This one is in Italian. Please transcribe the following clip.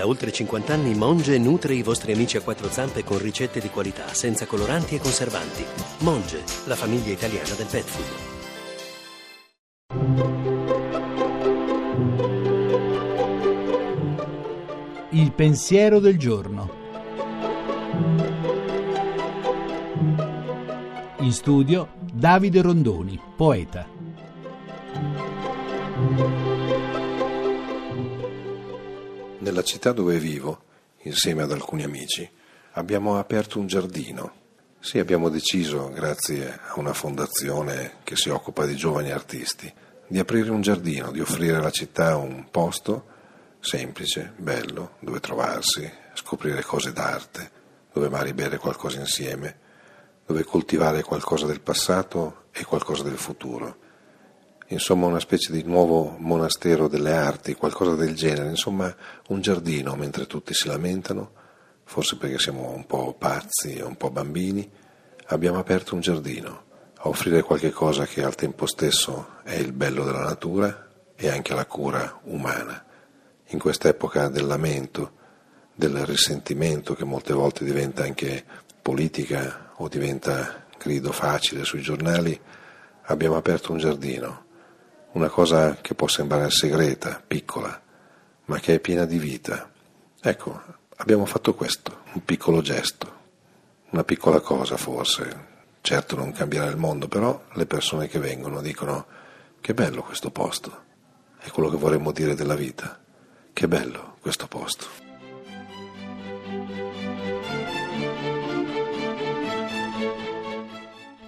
Da oltre 50 anni Monge nutre i vostri amici a quattro zampe con ricette di qualità, senza coloranti e conservanti. Monge, la famiglia italiana del pet food. Il pensiero del giorno. In studio Davide Rondoni, poeta. Nella città dove vivo, insieme ad alcuni amici, abbiamo aperto un giardino. Sì, abbiamo deciso, grazie a una fondazione che si occupa di giovani artisti, di aprire un giardino, di offrire alla città un posto semplice, bello, dove trovarsi, scoprire cose d'arte, dove magari bere qualcosa insieme, dove coltivare qualcosa del passato e qualcosa del futuro. Insomma, una specie di nuovo monastero delle arti, qualcosa del genere, insomma, un giardino mentre tutti si lamentano, forse perché siamo un po' pazzi e un po' bambini, abbiamo aperto un giardino a offrire qualche cosa che al tempo stesso è il bello della natura e anche la cura umana. In quest'epoca del lamento, del risentimento che molte volte diventa anche politica o diventa grido facile sui giornali, abbiamo aperto un giardino, una cosa che può sembrare segreta, piccola, ma che è piena di vita. Ecco, abbiamo fatto questo, un piccolo gesto, una piccola cosa forse, certo non cambierà il mondo, però le persone che vengono dicono che bello questo posto, è quello che vorremmo dire della vita. Che bello questo posto.